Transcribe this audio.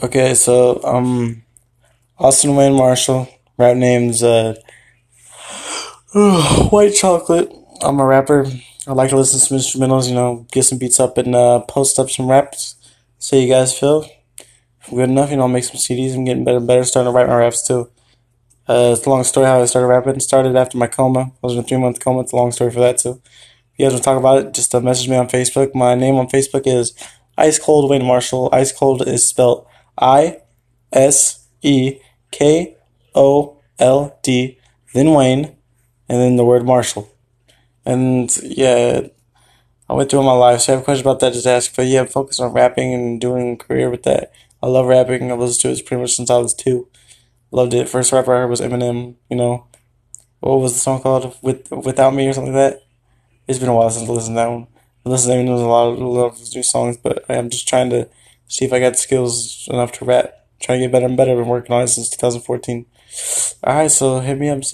Okay, so um, Austin Wayne Marshall. Rap name's uh, White Chocolate. I'm a rapper. I like to listen to some instrumentals. You know, get some beats up and uh, post up some raps. How you guys feel. If good enough, you know, I'll make some CDs. I'm getting better and better. Starting to write my raps too. Uh, it's a long story how I started rapping. Started after my coma. I was in a three month coma. It's a long story for that too. If you guys want to talk about it, just uh, message me on Facebook. My name on Facebook is Ice Cold Wayne Marshall. Ice Cold is spelled I S E K O L D, then Wayne, and then the word Marshall. And yeah, I went through my life. So you have questions about that, just ask. But yeah, focus on rapping and doing a career with that. I love rapping. I've listened to it pretty much since I was two. Loved it. First rapper I heard was Eminem. You know, what was the song called? With Without Me or something like that. It's been a while since I listened to that one. I listened to Eminem's a lot of, a lot of new songs, but I'm just trying to see if I got skills enough to rap. Trying to get better and better. I've been working on it since 2014. Alright, so hit me up, is.